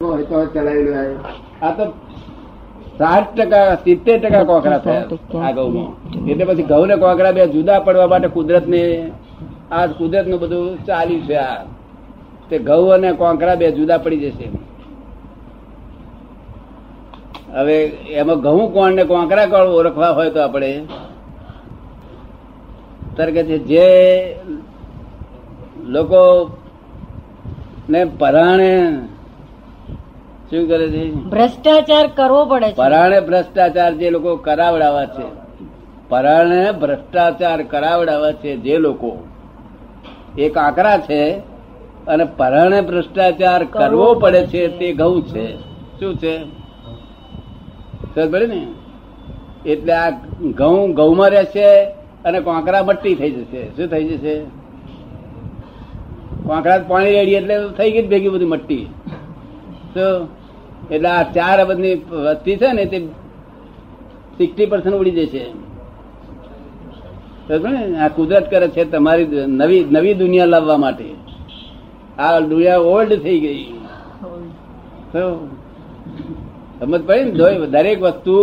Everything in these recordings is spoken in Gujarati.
ચલાવેલું આ તો સાઠ ટકા સિત્તેર ટકા કોકરા થયા આ ઘઉંમાં. એટલે પછી ઘઉં ને કોકરા બે જુદા પડવા માટે કુદરત ને આ કુદરતનું બધું ચાલ્યું છે આ. તે ઘઉં અને કોકરા બે જુદા પડી જશે. હવે એમાં ઘઉં કોણ ને કોકરા કોણ ઓળખવા હોય તો આપણે. તારે કે છે જે લોકો ને પરાણે શું કરે છે? ભ્રષ્ટાચાર કરવો પડે છે. પરાણે ભ્રષ્ટાચાર જે લોકો કરાવડાવા છે. પરાણે ભ્રષ્ટાચાર કરાવડાવા છે જે લોકો. એ કાંકરા છે અને પરાણે ભ્રષ્ટાચાર કરવો પડે છે તે ઘઉં છે. શું છે? ને? એટલે આ ઘઉં ઘઉંમાં રહેશે અને કોંકરા મટ્ટી થઈ જશે. શું થઈ જશે? કોંકરા પાણી રેડી એટલે થઈ ગઈ ભેગી બધી મટ્ટી? તો એટલે આ ચાર અબજની વસ્તી છે ને, તે સિક્સટી પર્સન્ટ ઉડી જશે. આ કુદરત કરે છે તમારી નવી નવી દુનિયા લાવવા માટે. આ દુનિયા ઓલ્ડ થઈ ગઈ. સમજ પડી ને દરેક વસ્તુ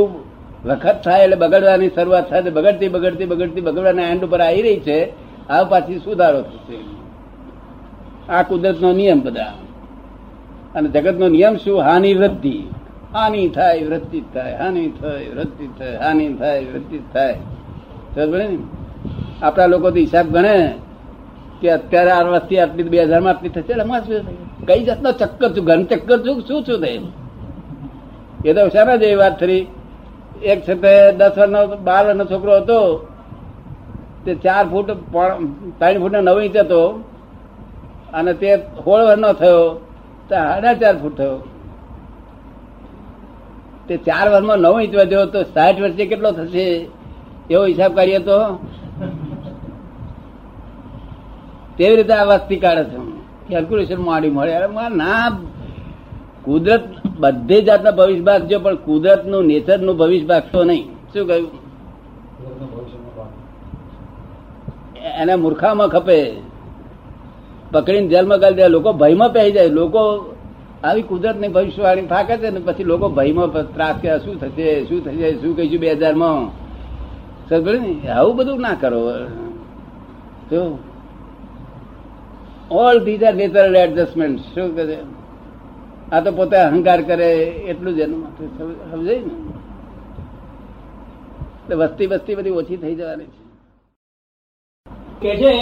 વખત થાય એટલે બગડવાની શરૂઆત થાય બગડતી બગડતી બગડતી, બગડવાના એન્ડ ઉપર આવી રહી છે આ પાછી સુધારો થશે. આ કુદરતનો નિયમ બધા. અને જગતનો નિયમ શું? હાનિ વૃદ્ધિ. હાનિ થાય, વૃદ્ધિ થાય, હાનિ થાય, વૃદ્ધિ થાય, હાનિ થાય, વૃદ્ધિ થાય. આપણા લોકો તો હિસાબ ગણે કે અત્યારે આ વસ્તી આટલી બે હજારમાં આટલી થશે એટલે શું? કઈ જાતનો ચક્કર છું? ઘન ચક્કર છું શું શું તે? એ તો શાના જેવી વાત થઈ? એક છે તે દસ વર્ષનો બાર વર્ષનો છોકરો હતો. તે ચાર ફૂટ ત્રણ ફૂટ નવ ઇંચ હતો. અને તે સોળ વર્ષનો થયો. સાડા ચાર ફૂટ થયો તે ચાર વર્ષમાં નવ ઇંચ વધ્યો તો સાઠ વર્ષે કેટલો થશે? એવો હિસાબ કરીએ તો? તેવી રીતે આ વસ્તી કાઢે છે. કેલ્ક્યુલેશન માંડી મળે. અરે ના કુદરત બધે જાતના ભવિષ્ય ભાગજો પણ કુદરતનું નેચરનું નેચરનું ભવિષ્ય ભાગતો નહીં. શું કહ્યું? એને મૂર્ખામાં ખપે. પકડીને જેલમાં કરી દે, લોકો ભયમાં પહેરી જાય. લોકો આવી કુદરત ને ભવિષ્યવાણી ફાકે છે ને પછી લોકો ભયમાં ત્રાસ કે શું થશે શું થશે, શું કહીશું બે હજારમાં આવું બધું ના કરો. તો all these are natural adjustment શું કહે આ તો પોતે અહંકાર કરે, એટલું જ એનું સમજાય ને? એટલે વસ્તી વસ્તી બધી ઓછી થઈ જવાની છે. કે છે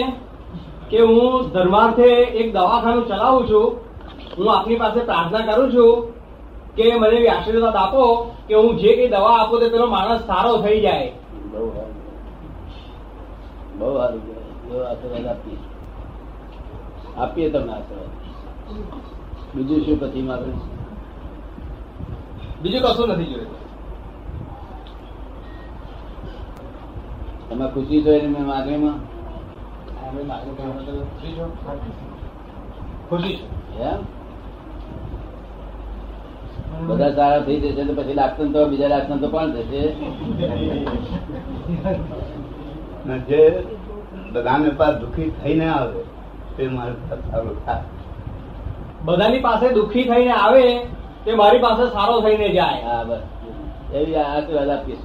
કે હું ધર્માર્થે એક દવાખાનું ચલાવું છું હું આપની પાસે પ્રાર્થના કરું છું કે મને એવી આશીર્વાદ આપો કે હું જે કઈ દવા આપું તે પેલો માણસ સારો થઈ જાય. બહુ સારું. બહુ આશીર્વાદ આપીએ. આપીએ તમને આશીર્વાદ. બીજું શું પછી મારે? બીજું કશું નથી જોયું. તમે ખુશી જોઈને ને માગણીમાં ખુશી છે? એમ? બધા સારા થઈ જશે તો પછી લાગતું તો બીજા લાગતું તો પણ થશે? જે બધાને પાસે દુઃખી થઈને આવે તે મારે સારું થાય. બધાની પાસે દુઃખી થઈને આવે તે મારી પાસે સારો થઈને જાય. હા બસ. એવી આશીર્વાદ આપીશ.